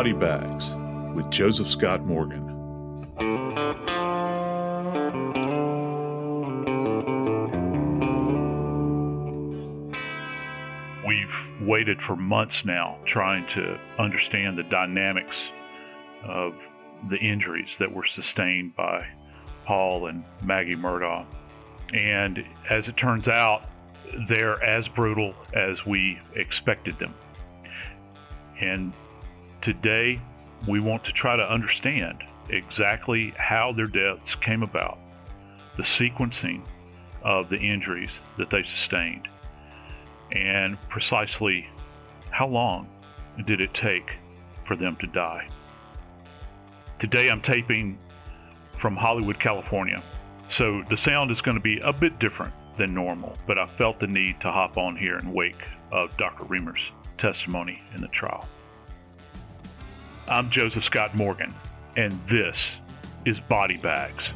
Body Bags with Joseph Scott Morgan. We've waited for months now trying to understand the dynamics of the injuries that were sustained by Paul and Maggie Murdaugh. And as it turns out, they're as brutal as we expected them. And today, we want to try to understand exactly how their deaths came about, the sequencing of the injuries that they sustained, and precisely how long did it take for them to die. Today, I'm taping from Hollywood, California, so the sound is going to be a bit different than normal, but I felt the need to hop on here in wake of Dr. Riemer's testimony in the trial. I'm Joseph Scott Morgan, and this is Body Bags.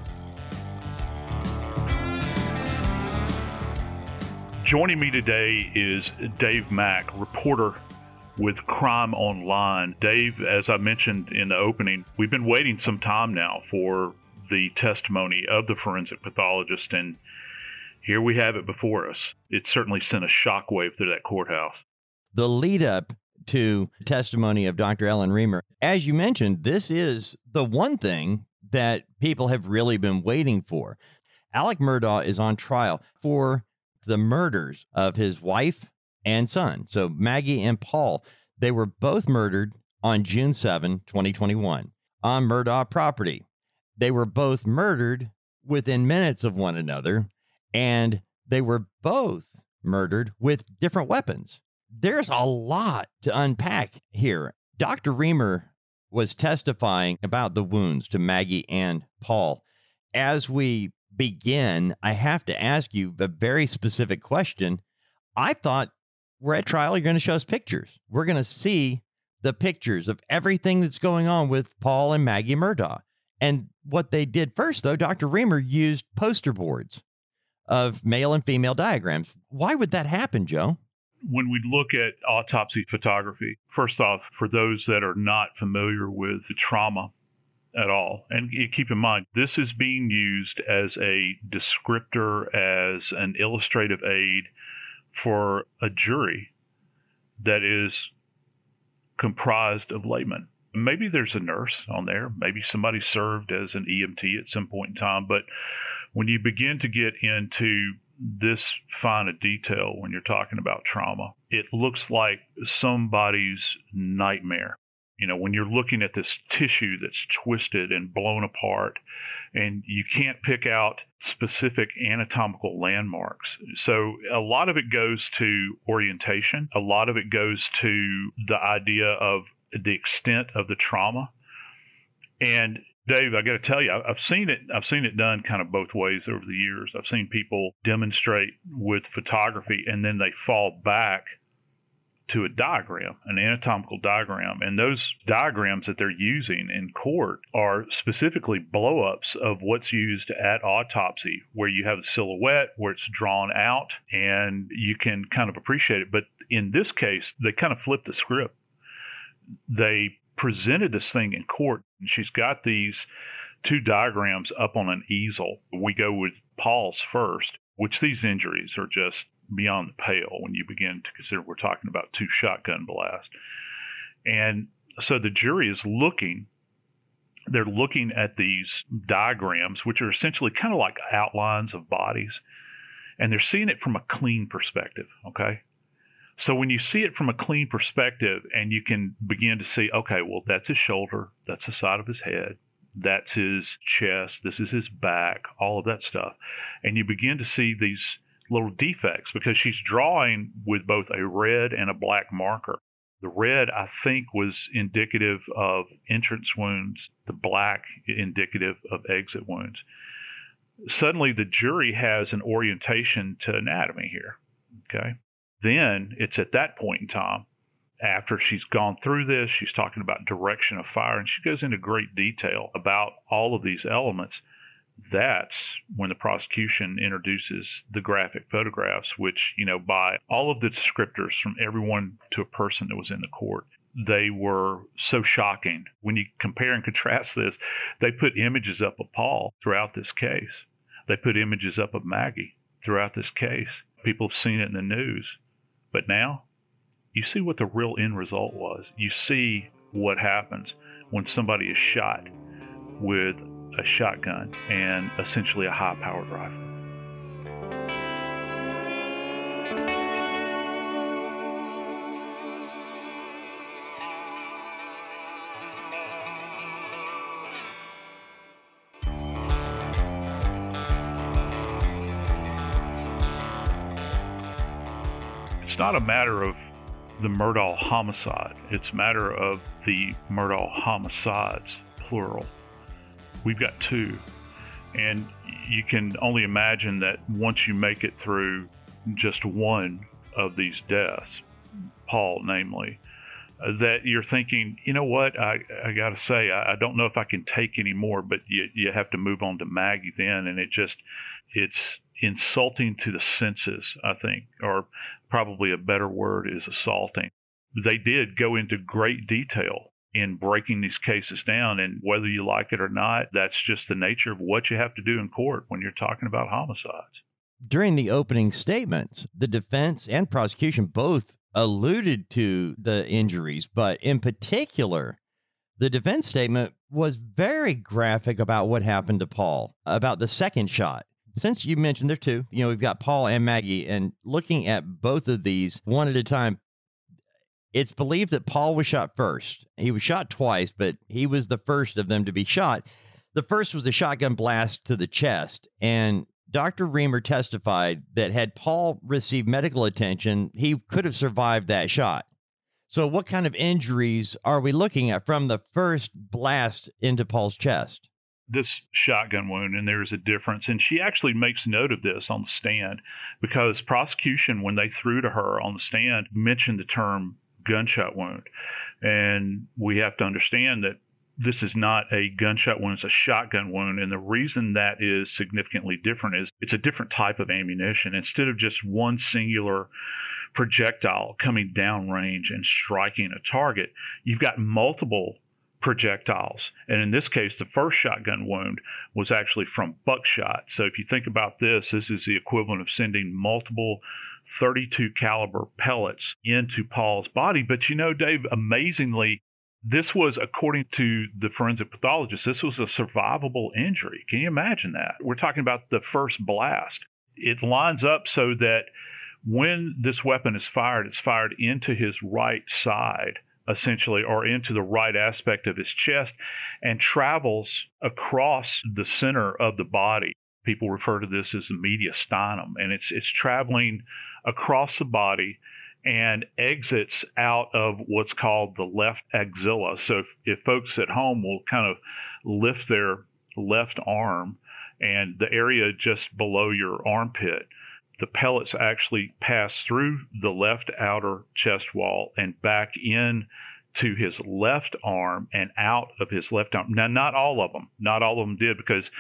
Joining me today is Dave Mack, reporter with Crime Online. Dave, as I mentioned in the opening, we've been waiting some time now for the testimony of the forensic pathologist, and here we have it before us. It certainly sent a shockwave through that courthouse. The lead up to testimony of Dr. Ellen Riemer, as you mentioned, this is the one thing that people have really been waiting for. Alec Murdaugh is on trial for the murders of his wife and son. So Maggie and Paul, they were both murdered on June 7, 2021, on Murdaugh property. They were both murdered within minutes of one another and they were both murdered with different weapons. There's a lot to unpack here. Dr. Riemer was testifying about the wounds to Maggie and Paul. As we begin, I have to ask you a very specific question. I thought we're at trial, you're going to show us pictures. We're going to see the pictures of everything that's going on with Paul and Maggie Murdaugh. And what they did first, though, Dr. Riemer used poster boards of male and female diagrams. Why would that happen, Joe? When we look at autopsy photography, first off, for those that are not familiar with the trauma at all, and keep in mind, this is being used as a descriptor, as an illustrative aid for a jury that is comprised of laymen. Maybe there's a nurse on there, maybe somebody served as an EMT at some point in time, but when you begin to get into this fine a detail when you're talking about trauma, it looks like somebody's nightmare. You know, when you're looking at this tissue that's twisted and blown apart, and you can't pick out specific anatomical landmarks. So, a lot of it goes to orientation, a lot of it goes to the idea of the extent of the trauma. And Dave, I got to tell you, I've seen it. I've seen it done kind of both ways over the years. I've seen people demonstrate with photography, and then they fall back to a diagram, an anatomical diagram. And those diagrams that they're using in court are specifically blowups of what's used at autopsy, where you have a silhouette, where it's drawn out, and you can kind of appreciate it. But in this case, they kind of flip the script. They presented this thing in court, and she's got these two diagrams up on an easel. We go with Paul's first, which these injuries are just beyond the pale when you begin to consider we're talking about two shotgun blasts. And so the jury is looking, they're looking at these diagrams, which are essentially kind of like outlines of bodies, and they're seeing it from a clean perspective, okay? So when you see it from a clean perspective and you can begin to see, okay, well, that's his shoulder, that's the side of his head, that's his chest, this is his back, all of that stuff. And you begin to see these little defects because she's drawing with both a red and a black marker. The red, I think, was indicative of entrance wounds, the black, indicative of exit wounds. Suddenly, the jury has an orientation to anatomy here. Okay then it's at that point in time, after she's gone through this, she's talking about direction of fire, and she goes into great detail about all of these elements. That's when the prosecution introduces the graphic photographs, which, you know, by all of the descriptors from everyone to a person that was in the court, they were so shocking. When you compare and contrast this, they put images up of Paul throughout this case. They put images up of Maggie throughout this case. People have seen it in the news. But now, you see what the real end result was. You see what happens when somebody is shot with a shotgun and essentially a high powered rifle. It's not a matter of the Murdaugh homicide. It's a matter of the Murdaugh homicides, plural. We've got two. And you can only imagine that once you make it through just one of these deaths, Paul, namely, uh, that you're thinking, you know what, I, I got to say, I, I, don't know if I can take any more, but you, you have to move on to Maggie then. And it just, it's insulting to the senses, I think, or probably a better word is assaulting. They did go into great detail in breaking these cases down. And whether you like it or not, that's just the nature of what you have to do in court when you're talking about homicides. During the opening statements, the defense and prosecution both alluded to the injuries, but in particular, the defense statement was very graphic about what happened to Paul, about the second shot since you mentioned there two, you know, we've got Paul and Maggie, and looking at both of these one at a time, it's believed that Paul was shot first. He was shot twice, but he was the first of them to be shot. The first was a shotgun blast to the chest, and Dr. Riemer testified that had Paul received medical attention, he could have survived that shot. So, what kind of injuries are we looking at from the first blast into Paul's chest? This shotgun wound and there's a difference. And she actually makes note of this on the stand because prosecution when they threw to her on the stand mentioned the term gunshot wound. And we have to understand that this is not a gunshot wound it's a shotgun wound. And the reason that is significantly different is it's a different type of ammunition. Instead of just one singular projectile coming downrange and striking a target you've got multiple projectiles. And in this case, the first shotgun wound was actually from buckshot. So if you think about this, this is the equivalent of sending multiple 32 caliber pellets into Paul's body. But you know, Dave, amazingly, this was, according to the forensic pathologist, this was a survivable injury. Can you imagine that? We're talking about the first blast. It lines up so that when this weapon is fired, it's fired into his right side essentially, or into the right aspect of his chest and travels across the center of the body. People refer to this as the mediastinum, and it's it's traveling across the body and exits out of what's called the left axilla. So if, if folks at home will kind of lift their left arm and the area just below your armpit, the pellets actually pass through the left outer chest wall and back in to his left arm and out of his left arm. Now, not all of them, not all of them did, because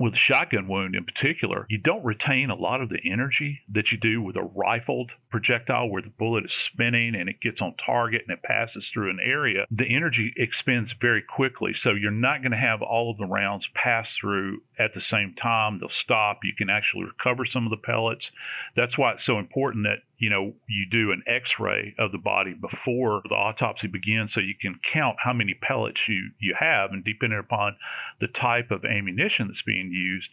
with a shotgun wound in particular, you don't retain a lot of the energy that you do with a rifled projectile where the bullet is spinning and it gets on target and it passes through an area. The energy expends very quickly. So you're not going to have all of the rounds pass through at the same time. They'll stop. You can actually recover some of the pellets. That's why it's so important that you know, you do an x ray of the body before the autopsy begins so you can count how many pellets you, you have. And depending upon the type of ammunition that's being used,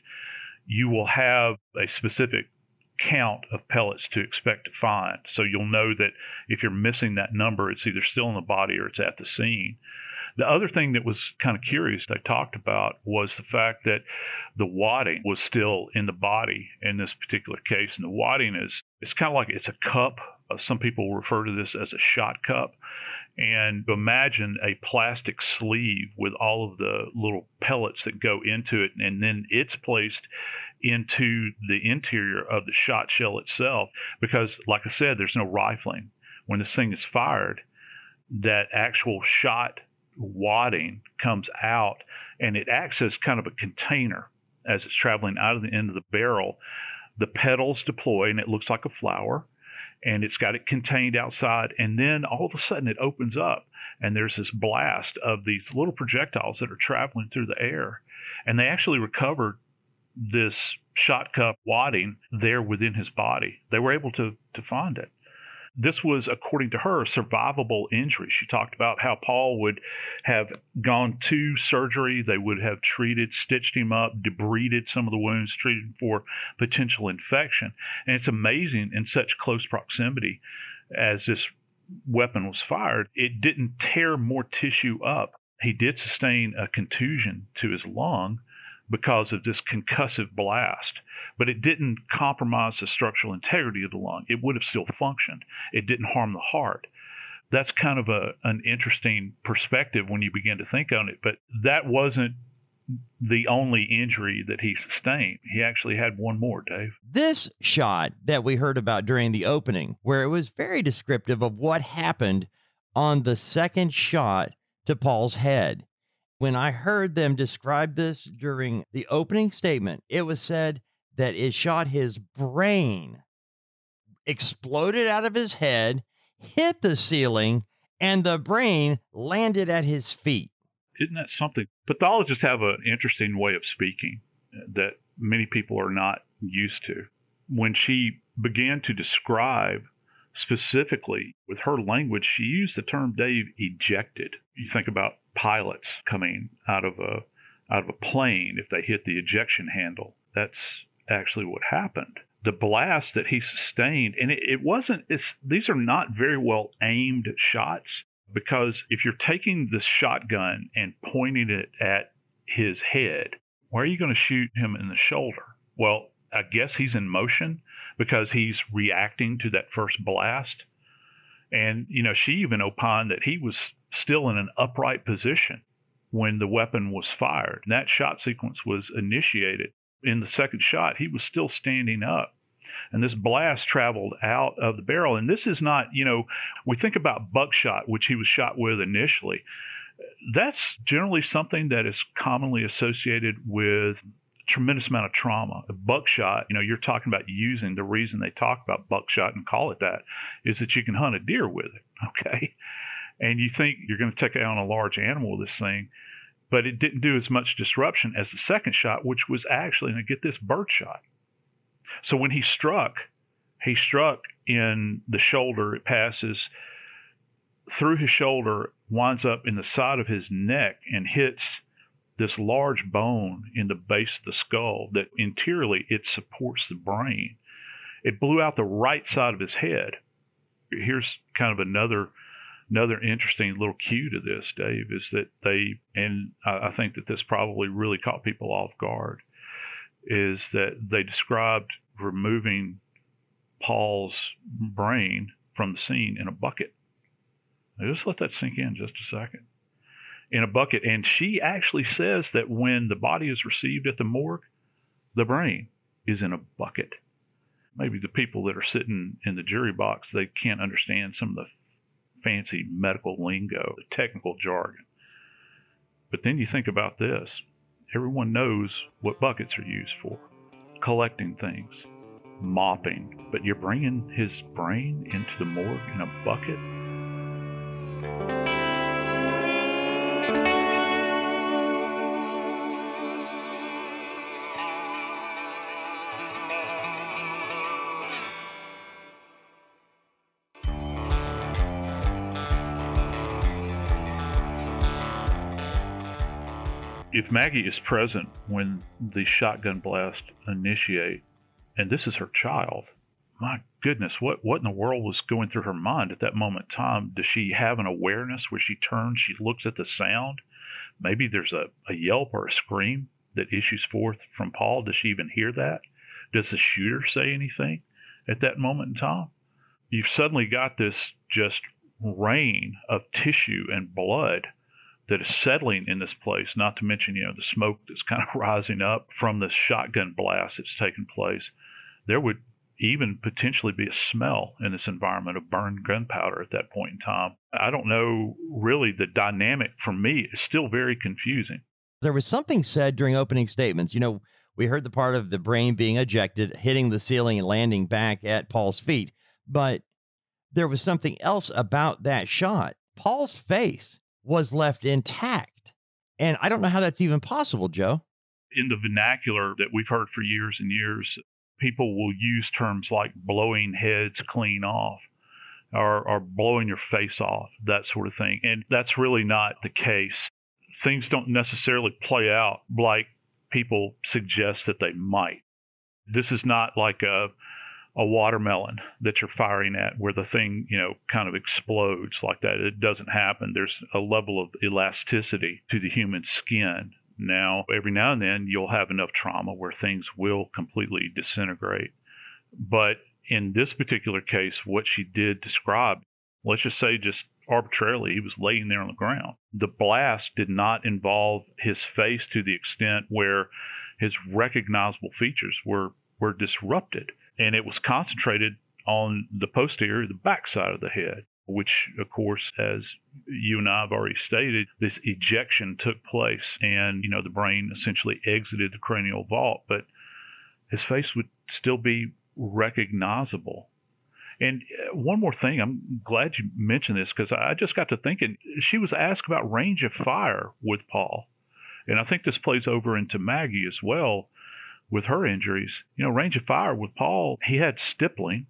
you will have a specific count of pellets to expect to find. So you'll know that if you're missing that number, it's either still in the body or it's at the scene. The other thing that was kind of curious they talked about was the fact that the wadding was still in the body in this particular case. And the wadding is, it's kind of like it's a cup. Uh, some people refer to this as a shot cup. And imagine a plastic sleeve with all of the little pellets that go into it, and then it's placed into the interior of the shot shell itself. Because, like I said, there's no rifling. When this thing is fired, that actual shot wadding comes out and it acts as kind of a container as it's traveling out of the end of the barrel. The petals deploy and it looks like a flower. And it's got it contained outside. And then all of a sudden it opens up and there's this blast of these little projectiles that are traveling through the air. And they actually recovered this shot cup wadding there within his body. They were able to, to find it. This was, according to her, a survivable injury. She talked about how Paul would have gone to surgery. They would have treated, stitched him up, debrided some of the wounds, treated for potential infection. And it's amazing in such close proximity as this weapon was fired, it didn't tear more tissue up. He did sustain a contusion to his lung, because of this concussive blast, but it didn't compromise the structural integrity of the lung. It would have still functioned. It didn't harm the heart. That's kind of a an interesting perspective when you begin to think on it. But that wasn't the only injury that he sustained. He actually had one more, Dave. This shot that we heard about during the opening, where it was very descriptive of what happened on the second shot to Paul's head. When I heard them describe this during the opening statement, it was said that it shot his brain, exploded out of his head, hit the ceiling, and the brain landed at his feet. Isn't that something? Pathologists have an interesting way of speaking uh, that many people are not used to. When she began to describe specifically with her language, she used the term Dave ejected. You think about pilots coming out of a out of a plane if they hit the ejection handle. That's actually what happened. The blast that he sustained, and it, it wasn't. It's these are not very well aimed shots because if you're taking the shotgun and pointing it at his head, where are you going to shoot him in the shoulder? Well, I guess he's in motion because he's reacting to that first blast. And, you know, she even opined that he was still in an upright position when the weapon was fired. And that shot sequence was initiated. In the second shot, he was still standing up. And this blast traveled out of the barrel. And this is not, you know, we think about buckshot, which he was shot with initially. That's generally something that is commonly associated with tremendous amount of trauma. A buckshot, you know, you're talking about using the reason they talk about buckshot and call it that is that you can hunt a deer with it. Okay. And you think you're going to take out a large animal with this thing, but it didn't do as much disruption as the second shot, which was actually, and get this bird shot. So when he struck, he struck in the shoulder. It passes through his shoulder, winds up in the side of his neck, and hits this large bone in the base of the skull that interiorly it supports the brain. It blew out the right side of his head. Here's kind of another another interesting little cue to this, Dave, is that they and I think that this probably really caught people off guard, is that they described removing Paul's brain from the scene in a bucket. Now just let that sink in just a second in a bucket. And she actually says that when the body is received at the morgue, the brain is in a bucket. Maybe the people that are sitting in the jury box, they can't understand some of the fancy medical lingo, the technical jargon. But then you think about this everyone knows what buckets are used for collecting things, mopping. But you're bringing his brain into the morgue in a bucket? If Maggie is present when the shotgun blast initiate, and this is her child, my goodness, what, what in the world was going through her mind at that moment time? Does she have an awareness where she turns, she looks at the sound? Maybe there's a, a yelp or a scream that issues forth from Paul. Does she even hear that? Does the shooter say anything at that moment in? You've suddenly got this just rain of tissue and blood that is settling in this place, not to mention, you know, the smoke that's kind of rising up from the shotgun blast that's taken place. There would even potentially be a smell in this environment of burned gunpowder at that point in time. I don't know really the dynamic for me is still very confusing. There was something said during opening statements. You know, we heard the part of the brain being ejected, hitting the ceiling and landing back at Paul's feet. But there was something else about that shot. Paul's face was left intact. And I don't know how that's even possible, Joe. In the vernacular that we've heard for years and years, people will use terms like blowing heads clean off or, or blowing your face off, that sort of thing. And that's really not the case. Things don't necessarily play out like people suggest that they might. This is not like a a watermelon that you're firing at where the thing, you know, kind of explodes like that. It doesn't happen. There's a level of elasticity to the human skin. Now, every now and then you'll have enough trauma where things will completely disintegrate. But in this particular case, what she did describe, let's just say just arbitrarily, he was laying there on the ground. The blast did not involve his face to the extent where his recognizable features were, were disrupted. And it was concentrated on the posterior, the back side of the head, which, of course, as you and I have already stated, this ejection took place and, you know, the brain essentially exited the cranial vault. But his face would still be recognizable. And uh, one more thing, I'm glad you mentioned this because I just got to thinking. She was asked about range of fire with Paul. And I think this plays over into Maggie as well with her injuries. You know, range of fire with Paul, he had stippling.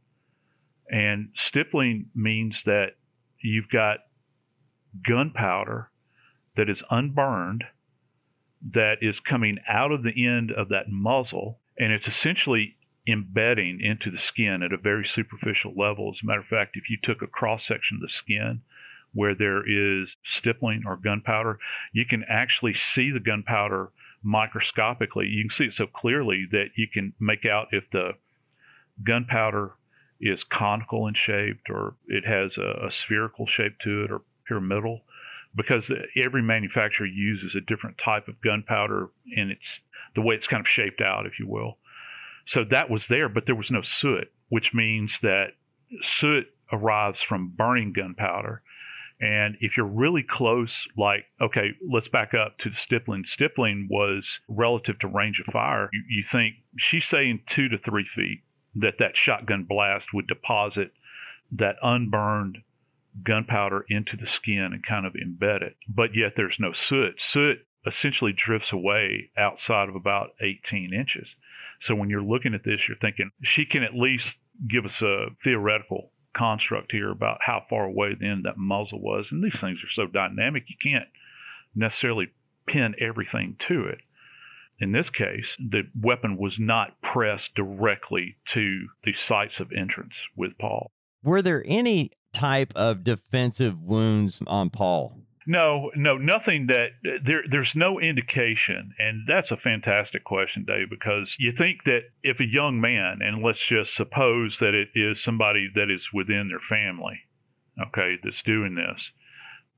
And stippling means that you've got gunpowder that is unburned that is coming out of the end of that muzzle. And it's essentially embedding into the skin at a very superficial level. As a matter of fact, if you took a cross section of the skin where there is stippling or gunpowder, you can actually see the gunpowder microscopically. You can see it so clearly that you can make out if the gunpowder is conical in shape or it has a, a spherical shape to it or pyramidal because every manufacturer uses a different type of gunpowder and it's the way it's kind of shaped out, if you will. So that was there, but there was no soot, which means that soot arrives from burning gunpowder. And if you're really close, like, okay, let's back up to the stippling. Stippling was relative to range of fire. You, you think she's saying two to three feet that that shotgun blast would deposit that unburned gunpowder into the skin and kind of embed it. But yet there's no soot. Soot essentially drifts away outside of about 18 inches. So when you're looking at this, you're thinking she can at least give us a theoretical construct here about how far away the end that muzzle was. And these things are so dynamic, you can't necessarily pin everything to it. In this case, the weapon was not pressed directly to the sites of entrance with Paul. Were there any type of defensive wounds on Paul? No, no, nothing that there. There's no indication, and that's a fantastic question, Dave, because you think that if a young man, and let's just suppose that it is somebody that is within their family, okay, that's doing this,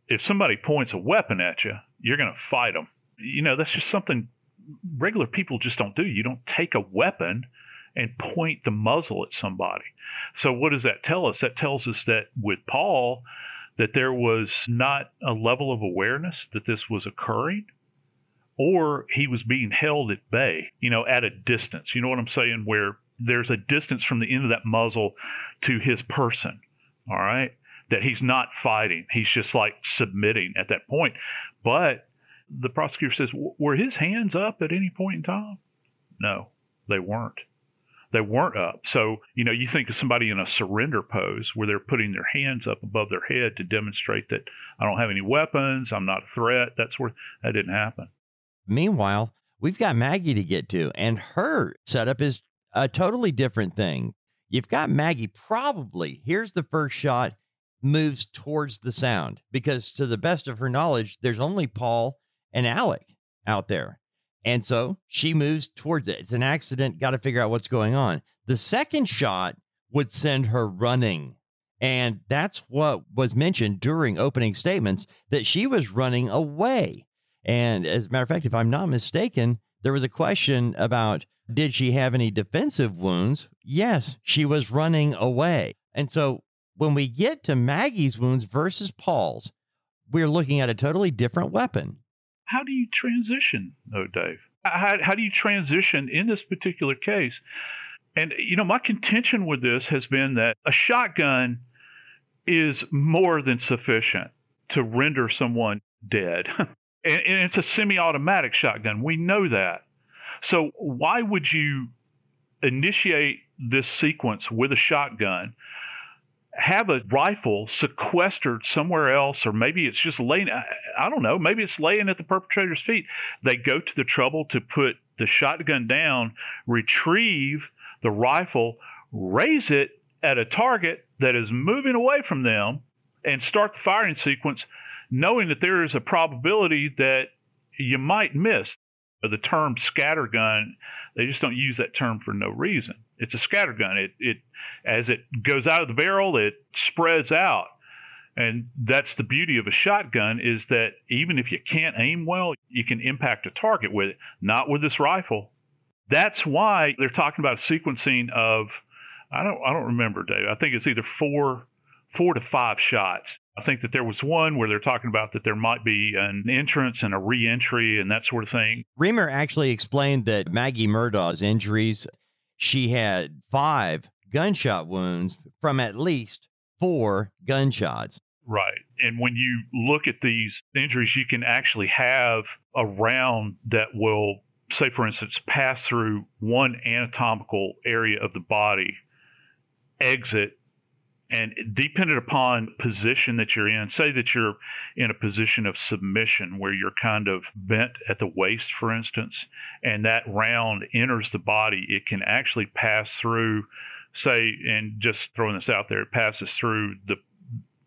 if somebody points a weapon at you, you're going to fight them. You know, that's just something regular people just don't do. You don't take a weapon and point the muzzle at somebody. So, what does that tell us? That tells us that with Paul, that there was not a level of awareness that this was occurring or he was being held at bay, you know, at a distance. You know what I'm saying? Where there's a distance from the end of that muzzle to his person, all right? That he's not fighting. He's just like submitting at that point. But the prosecutor says, were his hands up at any point in time? No, they weren't they weren't up. So, you know, you think of somebody in a surrender pose where they're putting their hands up above their head to demonstrate that I don't have any weapons, I'm not a threat. That's where that didn't happen. Meanwhile, we've got Maggie to get to, and her setup is a totally different thing. You've got Maggie probably, here's the first shot, moves towards the sound because, to the best of her knowledge, there's only Paul and Alec out there. And so she moves towards it. It's an accident. Got to figure out what's going on. The second shot would send her running. And that's what was mentioned during opening statements that she was running away. And as a matter of fact, if I'm not mistaken, there was a question about did she have any defensive wounds? Yes, she was running away. And so when we get to Maggie's wounds versus Paul's, we're looking at a totally different weapon how do you transition, though, Dave? How, how do you transition in this particular case? And, you know, my contention with this has been that a shotgun is more than sufficient to render someone dead. and, and it's a semi automatic shotgun. We know that. So, why would you initiate this sequence with a shotgun? Have a rifle sequestered somewhere else, or maybe it's just laying, I don't know, maybe it's laying at the perpetrator's feet. They go to the trouble to put the shotgun down, retrieve the rifle, raise it at a target that is moving away from them, and start the firing sequence, knowing that there is a probability that you might miss. The term scattergun, they just don't use that term for no reason. It's a scattergun. It, it as it goes out of the barrel, it spreads out. And that's the beauty of a shotgun is that even if you can't aim well, you can impact a target with it, not with this rifle. That's why they're talking about sequencing of I don't I don't remember, Dave. I think it's either four four to five shots. I think that there was one where they're talking about that there might be an entrance and a re-entry and that sort of thing. Riemer actually explained that Maggie Murdaugh's injuries, she had five gunshot wounds from at least four gunshots. Right. And when you look at these injuries, you can actually have a round that will, say, for instance, pass through one anatomical area of the body, exit, and dependent upon position that you're in, say that you're in a position of submission where you're kind of bent at the waist, for instance, and that round enters the body, it can actually pass through, say, and just throwing this out there, it passes through the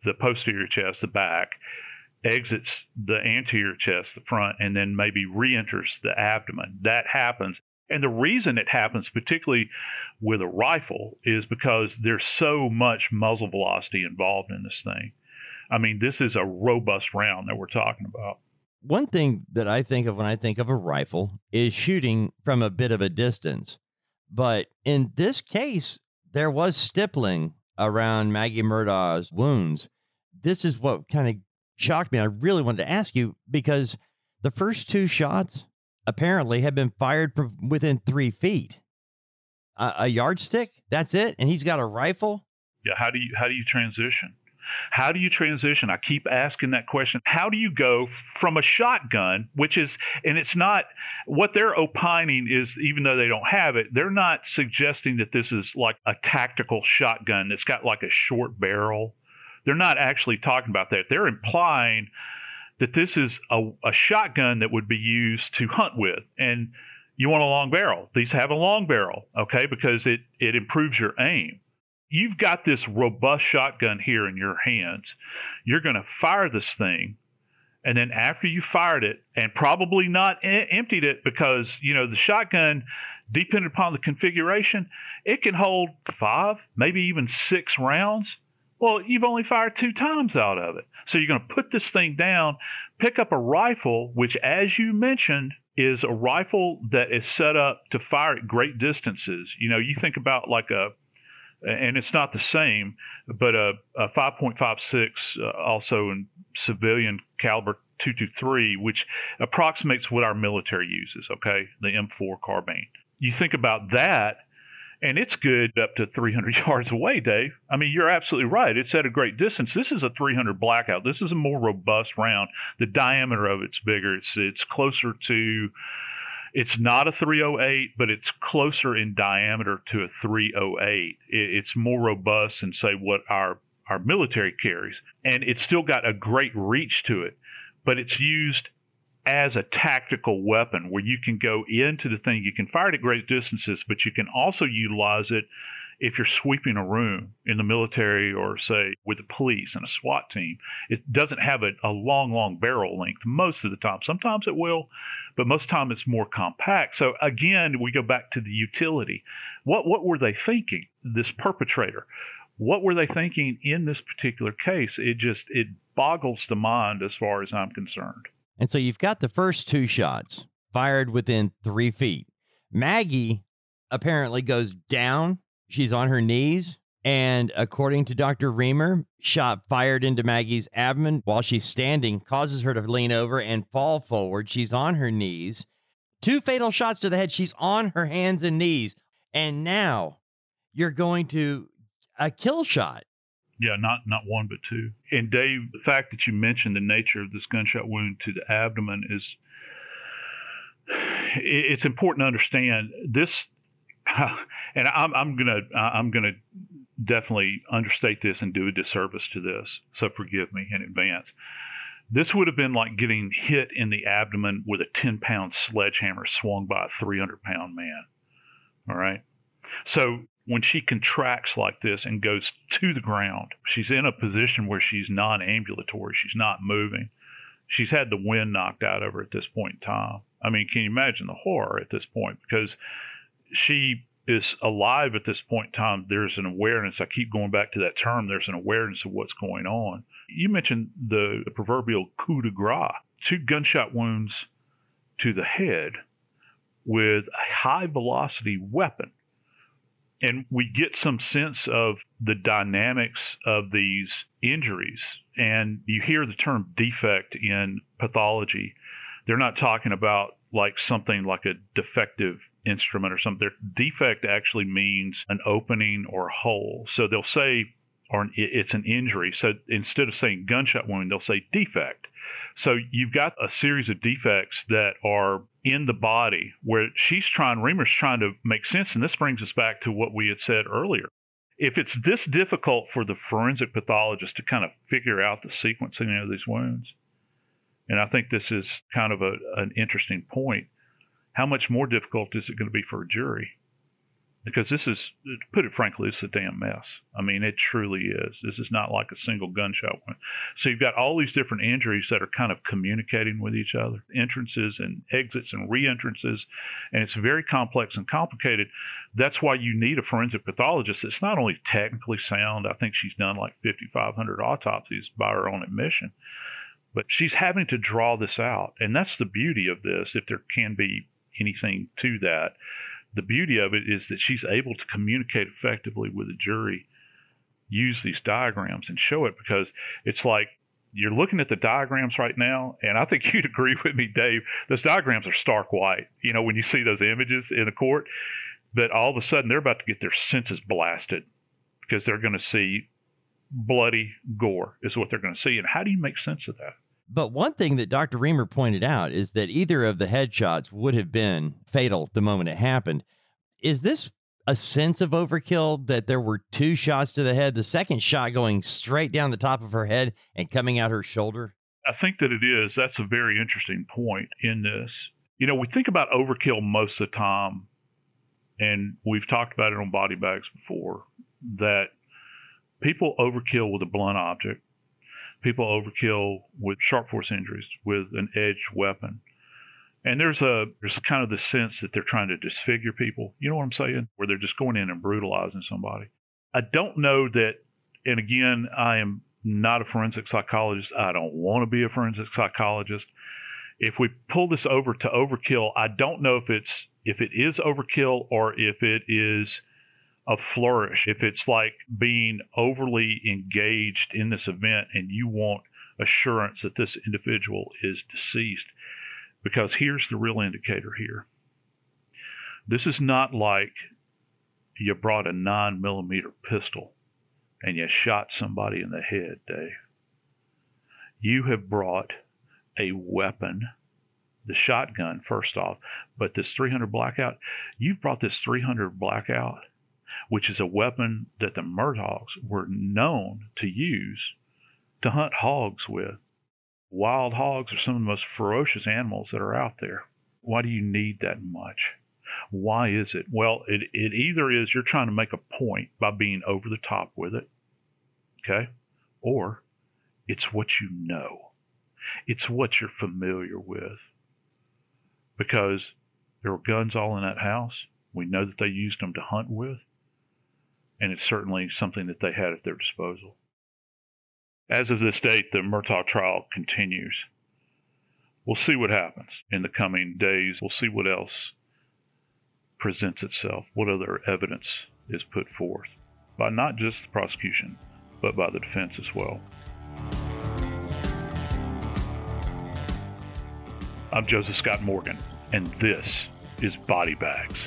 the posterior chest, the back, exits the anterior chest, the front, and then maybe re enters the abdomen. That happens. And the reason it happens, particularly with a rifle, is because there's so much muzzle velocity involved in this thing. I mean, this is a robust round that we're talking about. One thing that I think of when I think of a rifle is shooting from a bit of a distance. But in this case, there was stippling around Maggie Murdaugh's wounds this is what kind of shocked me. I really wanted to ask you because the first two shots apparently had been fired from within three feet. A yardstick, that's it, and he's got a rifle. Yeah, how do you how do you transition? How do you transition? I keep asking that question. How do you go from a shotgun, which is, and it's not what they're opining is, even though they don't have it, they're not suggesting that this is like a tactical shotgun that's got like a short barrel they're not actually talking about that. They're implying that this is a, a shotgun that would be used to hunt with. And you want a long barrel. These have a long barrel, okay, because it, it improves your aim. You've got this robust shotgun here in your hands. You're going to fire this thing. And then after you fired it and probably not emptied it because, you know, the shotgun, depending upon the configuration, it can hold five, maybe even six rounds. Well, you've only fired two times out of it. So you're going to put this thing down, pick up a rifle, which, as you mentioned, is a rifle that is set up to fire at great distances. You know, you think about like a, and it's not the same, but a, a 5.56, uh, also in civilian caliber 223, which approximates what our military uses, okay, the M4 carbine. You think about that and it's good up to 300 yards away, Dave. I mean, you're absolutely right. It's at a great distance. This is a 300 blackout. This is a more robust round. The diameter of it's bigger. It's it's closer to. It's not a 308, but it's closer in diameter to a 308. It's more robust than say what our our military carries, and it's still got a great reach to it. But it's used as a tactical weapon where you can go into the thing. You can fire it at great distances, but you can also utilize it if you're sweeping a room in the military or, say, with the police and a SWAT team. It doesn't have a, a long, long barrel length most of the time. Sometimes it will, but most of the time it's more compact. So, again, we go back to the utility. What, what were they thinking, this perpetrator? What were they thinking in this particular case? It just, it boggles the mind as far as I'm concerned. And so you've got the first two shots fired within three feet. Maggie apparently goes down. She's on her knees. And according to Dr. Riemer, shot fired into Maggie's abdomen while she's standing causes her to lean over and fall forward. She's on her knees. Two fatal shots to the head. She's on her hands and knees. And now you're going to a kill shot. Yeah, not not one but two. And Dave, the fact that you mentioned the nature of this gunshot wound to the abdomen is it's important to understand this and I'm, I'm gonna I'm gonna definitely understate this and do a disservice to this. So forgive me in advance. This would have been like getting hit in the abdomen with a 10 pound sledgehammer swung by a 300 pound man. All right. So when she contracts like this and goes to the ground, she's in a position where she's non ambulatory. She's not moving. She's had the wind knocked out of her at this point in time. I mean, can you imagine the horror at this point? Because she is alive at this point in time. There's an awareness. I keep going back to that term. There's an awareness of what's going on. You mentioned the, proverbial coup de grace, two gunshot wounds to the head with a high velocity weapon. And we get some sense of the dynamics of these injuries. And you hear the term defect in pathology. They're not talking about like something like a defective instrument or something. Their defect actually means an opening or a hole. So they'll say, or it's an injury. So instead of saying gunshot wound, they'll say defect. So you've got a series of defects that are in the body where she's trying, Riemer's trying to make sense. And this brings us back to what we had said earlier. If it's this difficult for the forensic pathologist to kind of figure out the sequencing of these wounds, and I think this is kind of a, an interesting point, how much more difficult is it going to be for a jury? Because this is, put it frankly, it's a damn mess. I mean, it truly is. This is not like a single gunshot wound. So you've got all these different injuries that are kind of communicating with each other, entrances and exits and re-entrances, and it's very complex and complicated. That's why you need a forensic pathologist that's not only technically sound. I think she's done like 5,500 autopsies by her own admission, but she's having to draw this out, and that's the beauty of this. If there can be anything to that. The beauty of it is that she's able to communicate effectively with the jury, use these diagrams and show it because it's like you're looking at the diagrams right now, and I think you'd agree with me, Dave. Those diagrams are stark white. You know, when you see those images in a court, but all of a sudden they're about to get their senses blasted because they're going to see bloody gore, is what they're going to see. And how do you make sense of that? But one thing that Dr. Riemer pointed out is that either of the headshots would have been fatal the moment it happened. Is this a sense of overkill that there were two shots to the head, the second shot going straight down the top of her head and coming out her shoulder? I think that it is. That's a very interesting point in this. You know, we think about overkill most of the time, and we've talked about it on body bags before, that people overkill with a blunt object people overkill with sharp force injuries with an edged weapon. And there's a there's kind of the sense that they're trying to disfigure people. You know what I'm saying? Where they're just going in and brutalizing somebody. I don't know that and again, I am not a forensic psychologist. I don't want to be a forensic psychologist. If we pull this over to overkill, I don't know if it's if it is overkill or if it is a flourish, if it's like being overly engaged in this event and you want assurance that this individual is deceased, because here's the real indicator here. This is not like you brought a nine millimeter pistol and you shot somebody in the head, Dave. You have brought a weapon, the shotgun, first off, but this 300 blackout, you've brought this 300 blackout which is a weapon that the Murdaughs were known to use to hunt hogs with. Wild hogs are some of the most ferocious animals that are out there. Why do you need that much? Why is it? Well, it, it either is you're trying to make a point by being over the top with it, okay? Or it's what you know, it's what you're familiar with. Because there were guns all in that house. We know that they used them to hunt with and it's certainly something that they had at their disposal. As of this date, the Murdaugh trial continues. We'll see what happens in the coming days. We'll see what else presents itself, what other evidence is put forth by not just the prosecution, but by the defense as well. I'm Joseph Scott Morgan, and this is Body Bags.